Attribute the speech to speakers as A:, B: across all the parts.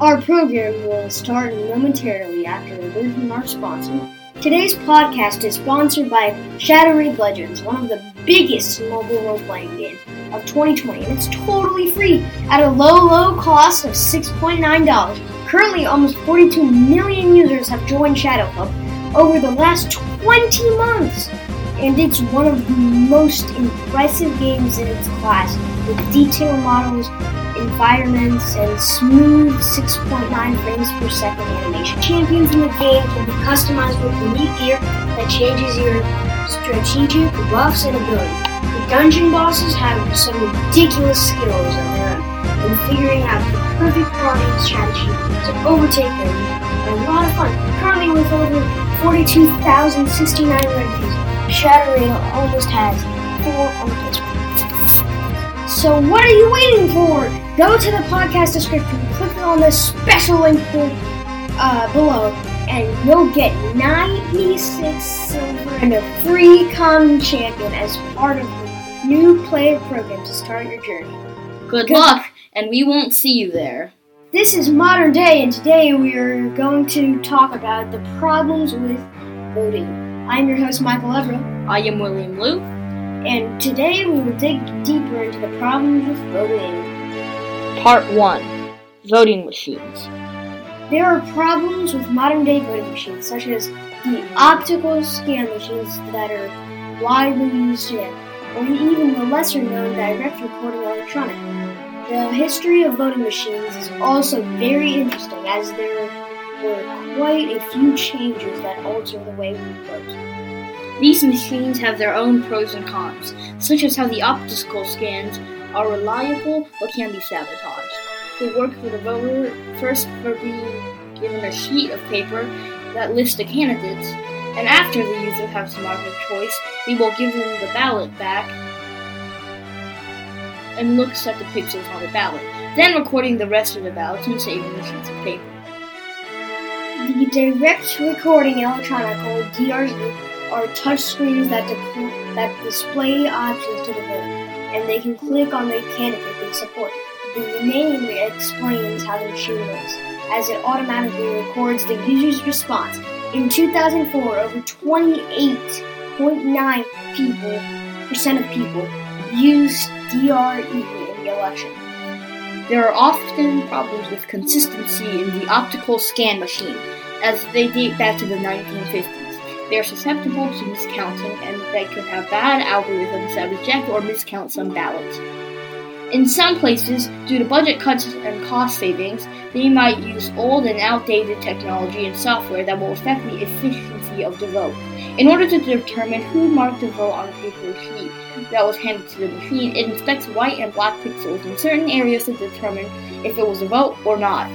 A: Our program will start momentarily after a word from our sponsor. Today's podcast is sponsored by Shattered Legends, one of the biggest mobile role playing games of 2020, and it's totally free at a low, low cost of $6.9. Currently, almost 42 million users have joined Shadow Club over the last 20 months, and it's one of the most impressive games in its class with detailed models environments, and smooth 6.9 frames per second animation. Champions in the game can be customized with unique gear that changes your strategic buffs and abilities. The dungeon bosses have some ridiculous skills of their own in figuring out the perfect party strategy to overtake them. A lot of fun. Currently with over 42,069 reviews, Shattering almost has four 400 so what are you waiting for? Go to the podcast description, click on the special link uh, below, and you'll get 96 silver and a free common champion as part of the new player program to start your journey.
B: Good, Good luck, and we won't see you there.
A: This is Modern Day, and today we are going to talk about the problems with voting. I'm your host, Michael Evra.
B: I am William Luke
A: and today we will dig deeper into the problems with voting.
B: Part 1 Voting Machines.
A: There are problems with modern day voting machines, such as the optical scan machines that are widely used today, or even the lesser known direct recording electronic. The history of voting machines is also very interesting, as there were quite a few changes that alter the way we vote.
B: These machines have their own pros and cons, such as how the optical scans are reliable but can be sabotaged. They work for the voter first for being given a sheet of paper that lists the candidates, and after the user has marked their choice, they will give them the ballot back and looks at the pixels on the ballot, then recording the rest of the ballots and saving the sheets of paper.
A: Direct recording electronic, or DRE, are touchscreens that, de- that display options to the voter, and they can click on the candidate they support. The name explains how the machine works, as it automatically records the user's response. In 2004, over 28.9 people percent of people used DRE in the election.
B: There are often problems with consistency in the optical scan machine, as they date back to the 1950s. They are susceptible to miscounting and they could have bad algorithms that reject or miscount some ballots. In some places, due to budget cuts and cost savings, they might use old and outdated technology and software that will affect the efficiency of the vote. In order to determine who marked the vote on a paper sheet that was handed to the machine, it inspects white and black pixels in certain areas to determine if it was a vote or not.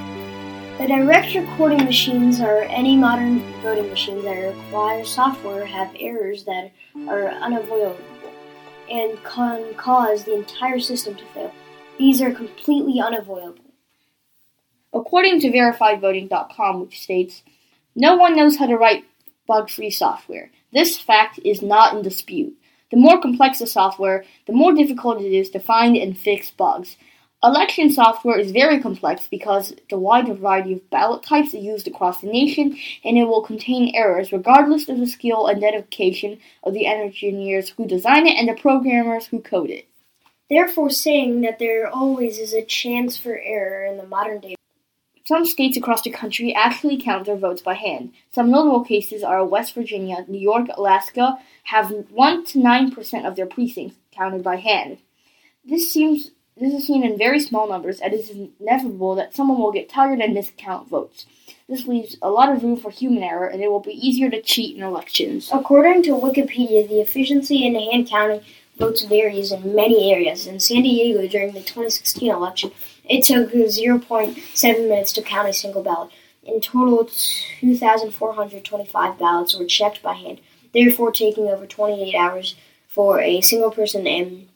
A: The direct recording machines or any modern voting machines that require software have errors that are unavoidable and can cause the entire system to fail. These are completely unavoidable.
B: According to VerifiedVoting.com, which states, no one knows how to write bug free software. This fact is not in dispute. The more complex the software, the more difficult it is to find and fix bugs. Election software is very complex because the wide variety of ballot types used across the nation, and it will contain errors regardless of the skill and dedication of the engineers who design it and the programmers who code it.
A: Therefore, saying that there always is a chance for error in the modern day.
B: Some states across the country actually count their votes by hand. Some notable cases are West Virginia, New York, Alaska have 1 to 9% of their precincts counted by hand. This seems this is seen in very small numbers, and it is inevitable that someone will get tired and miscount votes. This leaves a lot of room for human error, and it will be easier to cheat in elections.
A: According to Wikipedia, the efficiency in hand counting votes varies in many areas. In San Diego, during the 2016 election, it took 0.7 minutes to count a single ballot. In total, 2,425 ballots were checked by hand, therefore taking over 28 hours for a single person and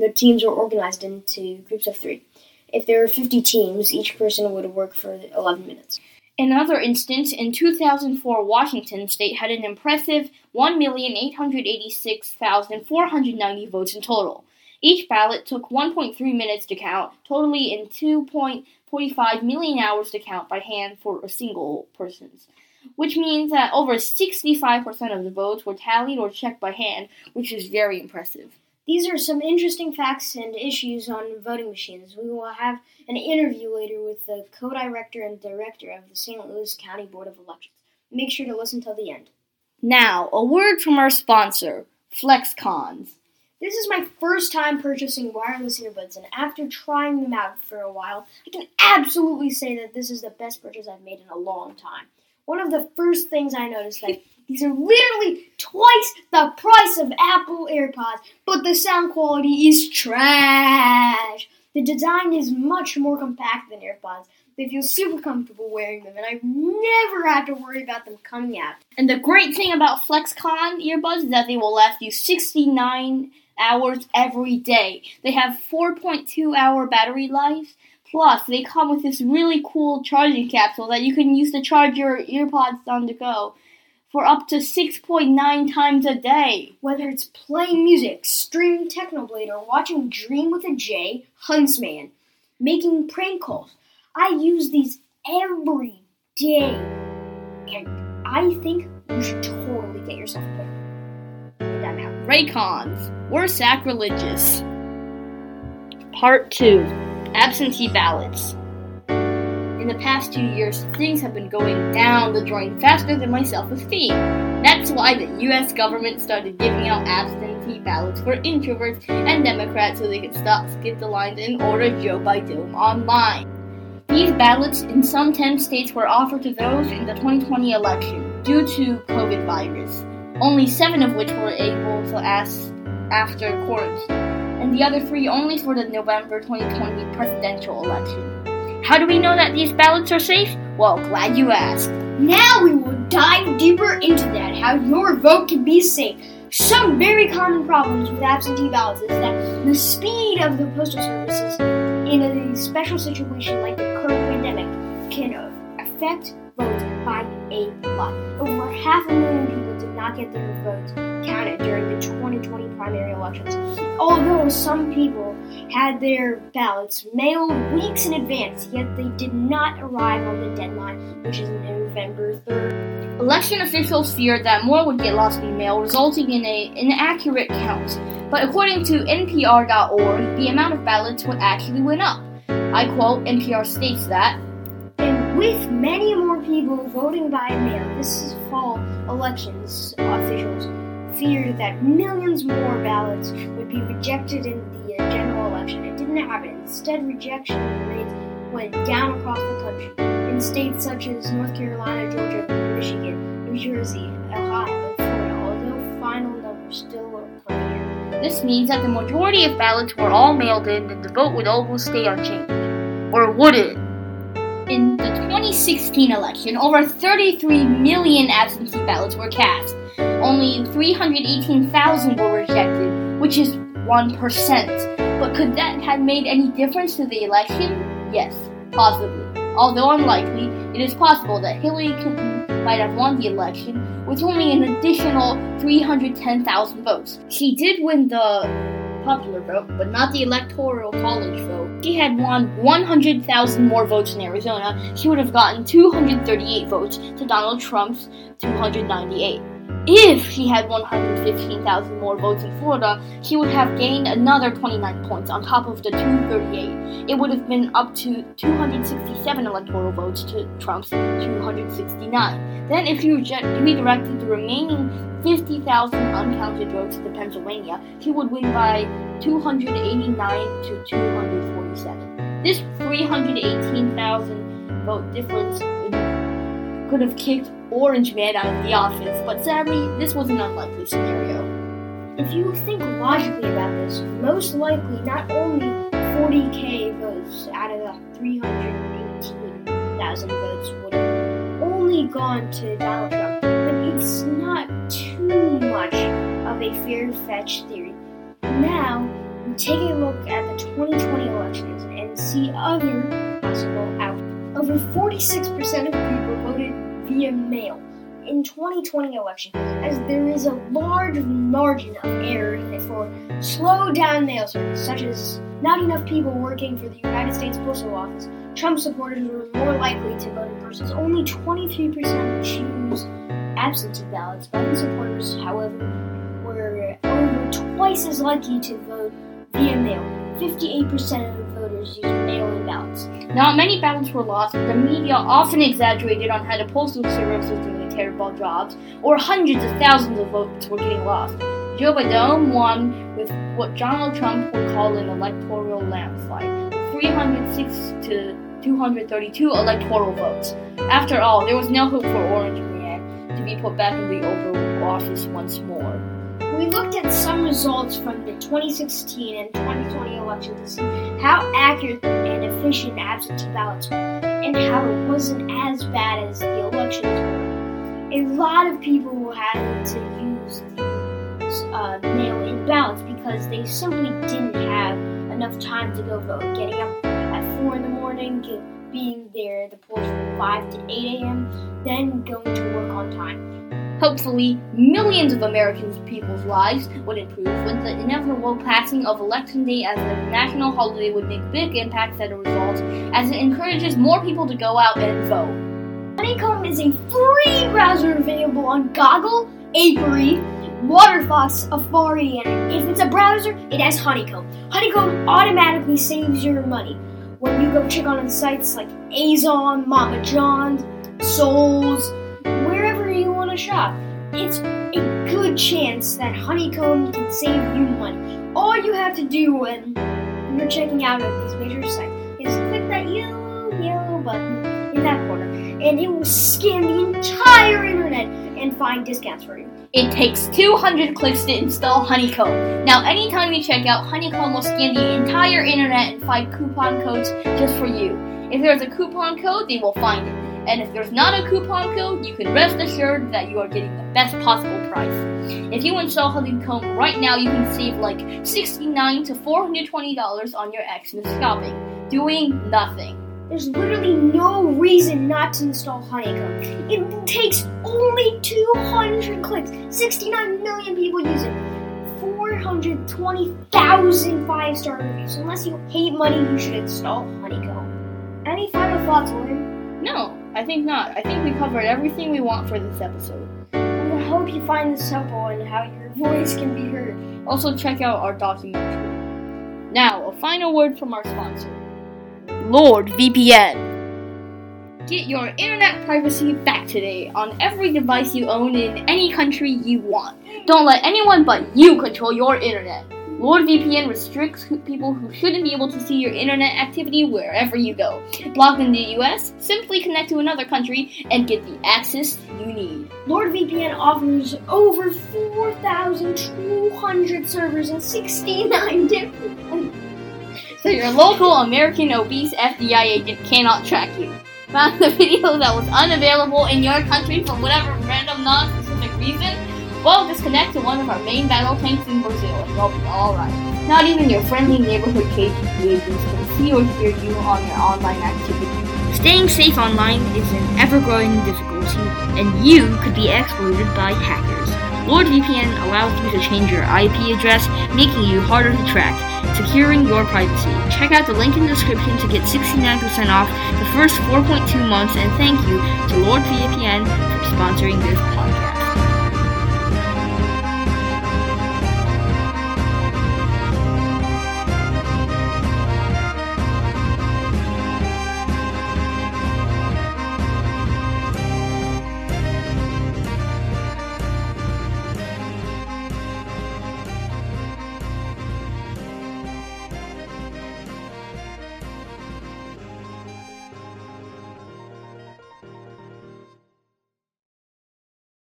A: the teams were organized into groups of three. If there were 50 teams, each person would work for 11 minutes.
B: In another instance, in 2004, Washington state had an impressive 1,886,490 votes in total. Each ballot took 1.3 minutes to count, totally in 2.45 million hours to count by hand for a single person's. Which means that over 65% of the votes were tallied or checked by hand, which is very impressive.
A: These are some interesting facts and issues on voting machines. We will have an interview later with the co director and director of the St. Louis County Board of Elections. Make sure to listen till the end.
B: Now, a word from our sponsor, FlexCons.
A: This is my first time purchasing wireless earbuds, and after trying them out for a while, I can absolutely say that this is the best purchase I've made in a long time. One of the first things I noticed that these are literally twice the price of Apple AirPods, but the sound quality is trash. The design is much more compact than AirPods. They feel super comfortable wearing them, and I've never had to worry about them coming out.
B: And the great thing about FlexCon earbuds is that they will last you 69 hours every day. They have 4.2 hour battery life. Plus, they come with this really cool charging capsule that you can use to charge your earpods on the go for up to 6.9 times a day.
A: Whether it's playing music, streaming Technoblade, or watching Dream with a J, Huntsman, making prank calls, I use these every day. And I think you should totally get yourself a pair.
B: Raycons. We're sacrilegious. Part 2 Absentee ballots. In the past two years, things have been going down the drain faster than my self esteem. That's why the US government started giving out absentee ballots for introverts and Democrats so they could stop skip the lines and order Joe Biden online. These ballots in some 10 states were offered to those in the 2020 election due to COVID virus only seven of which were able to ask after quarantine, and the other three only for the November 2020 presidential election. How do we know that these ballots are safe? Well, glad you asked.
A: Now we will dive deeper into that, how your vote can be safe. Some very common problems with absentee ballots is that the speed of the postal services in a special situation like the current pandemic can affect votes by a lot. Over half a million people did not get their votes counted during the 2020 primary elections. Although some people had their ballots mailed weeks in advance, yet they did not arrive on the deadline, which is November 3rd.
B: Election officials feared that more would get lost in the mail, resulting in an inaccurate count. But according to NPR.org, the amount of ballots would actually went up. I quote, NPR states that
A: with many more people voting by mail this fall elections, officials feared that millions more ballots would be rejected in the uh, general election. It didn't happen. Instead, rejection rates went down across the country. In states such as North Carolina, Georgia, Michigan, New Jersey, Ohio, and Florida, although final numbers still look clear.
B: This means that the majority of ballots were all mailed in and the vote would almost stay unchanged. Or would it? In the 2016 election, over 33 million absentee ballots were cast. Only 318,000 were rejected, which is 1%. But could that have made any difference to the election? Yes, possibly. Although unlikely, it is possible that Hillary Clinton might have won the election with only an additional 310,000 votes. She did win the popular vote, but not the electoral college vote. If She had won 100,000 more votes in Arizona. She would have gotten 238 votes to Donald Trump's 298. If she had 115,000 more votes in Florida, she would have gained another 29 points on top of the 238. It would have been up to 267 electoral votes to Trump's 269. Then, if you redirected the remaining 50,000 uncounted votes to Pennsylvania, he would win by 289 to 247. This 318,000 vote difference could have kicked Orange Man out of the office, but sadly, this was an unlikely scenario.
A: If you think logically about this, most likely not only 40k votes out of the 318,000 votes would have only gone to Donald Trump, but it's not too much of a fair fetch theory. Now, we take a look at the 2020 elections and see other possible outcomes. Over 46% of people voted via mail. in 2020 election, as there is a large margin of error for slow down mail service, such as not enough people working for the United States Postal Office. Trump supporters were more likely to vote in person. Only 23% choose absentee ballots. Biden supporters, however, were over twice as likely to vote via mail. 58% of voters used.
B: Not many ballots were lost, but the media often exaggerated on how the postal service was doing terrible jobs, or hundreds of thousands of votes were getting lost. Joe Biden won with what Donald Trump would call an electoral landslide, 306 to 232 electoral votes. After all, there was no hope for Orange Man to be put back in the Oval Office once more.
A: We looked at some results from the 2016 and 2020 elections to see how accurate and efficient absentee ballots were, and how it wasn't as bad as the elections were. A lot of people had to use these uh, mail-in ballots because they simply didn't have enough time to go vote. Getting up at 4 in the morning, being there at the polls from 5 to 8 a.m., then going to work on time.
B: Hopefully, millions of American people's lives would improve when the inevitable passing of Election Day as a national holiday would make big impacts as a result, as it encourages more people to go out and vote.
A: Honeycomb is a free browser available on Goggle, Apiary, Waterfox, Safari, and if it's a browser, it has Honeycomb. Honeycomb automatically saves your money when you go check on sites like Amazon, Mama John's, Souls, wherever you want to shop. It's a good chance that Honeycomb can save you money. All you have to do when you're checking out of these major sites is click that yellow, yellow button in that corner, and it will scan the entire internet and find discounts for you.
B: It takes 200 clicks to install Honeycomb. Now, anytime you check out, Honeycomb will scan the entire internet and find coupon codes just for you. If there's a coupon code, they will find it. And if there's not a coupon code, you can rest assured that you are getting the best possible price. If you install Honeycomb right now, you can save like 69 to $420 on your Xmas shopping, doing nothing.
A: There's literally no reason not to install Honeycomb. It takes only 200 clicks. 69 million people use it. 420,000 five star reviews. Unless you hate money, you should install Honeycomb. Any final thoughts, William?
B: No, I think not. I think we covered everything we want for this episode.
A: I hope you find this helpful and how your voice can be heard.
B: Also, check out our documentary. Now, a final word from our sponsor, Lord VPN. Get your internet privacy back today on every device you own in any country you want. Don't let anyone but you control your internet. LordVPN restricts people who shouldn't be able to see your internet activity wherever you go. Blocked in the US, simply connect to another country and get the access you need.
A: NordVPN offers over 4,200 servers in 69 different
B: So your local American obese FBI agent cannot track you. Found the video that was unavailable in your country for whatever random non-specific reason? Well, disconnect to one of our main battle tanks in Brazil and you'll be alright. Not even your friendly neighborhood KGB agents can see or hear you on your online activity. Staying safe online is an ever-growing difficulty, and you could be exploited by hackers. LordVPN allows you to change your IP address, making you harder to track, securing your privacy. Check out the link in the description to get 69% off the first 4.2 months, and thank you to Lord LordVPN for sponsoring this